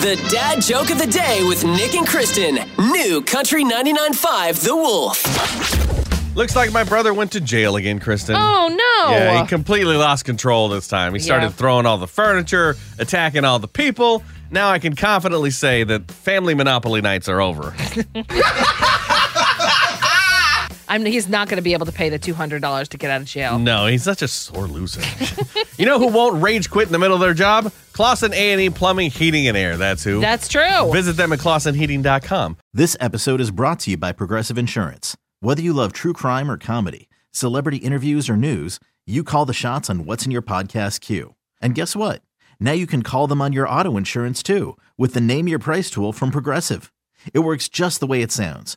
The dad joke of the day with Nick and Kristen. New Country 99.5 The Wolf. Looks like my brother went to jail again, Kristen. Oh no! Yeah, he completely lost control this time. He started Yeah. throwing all the furniture, attacking all the people. Now I can confidently say that family Monopoly nights are over. I'm, he's not going to be able to pay the two hundred dollars to get out of jail. No, he's such a sore loser. you know who won't rage quit in the middle of their job? Clausen A&E Plumbing, Heating, and Air. That's who. That's true. Visit them at clausenheating.com. This episode is brought to you by Progressive Insurance. Whether you love true crime or comedy, celebrity interviews or news, you call the shots on what's in your podcast queue. And guess what? Now you can call them on your auto insurance too with the Name Your Price tool from Progressive. It works just the way it sounds.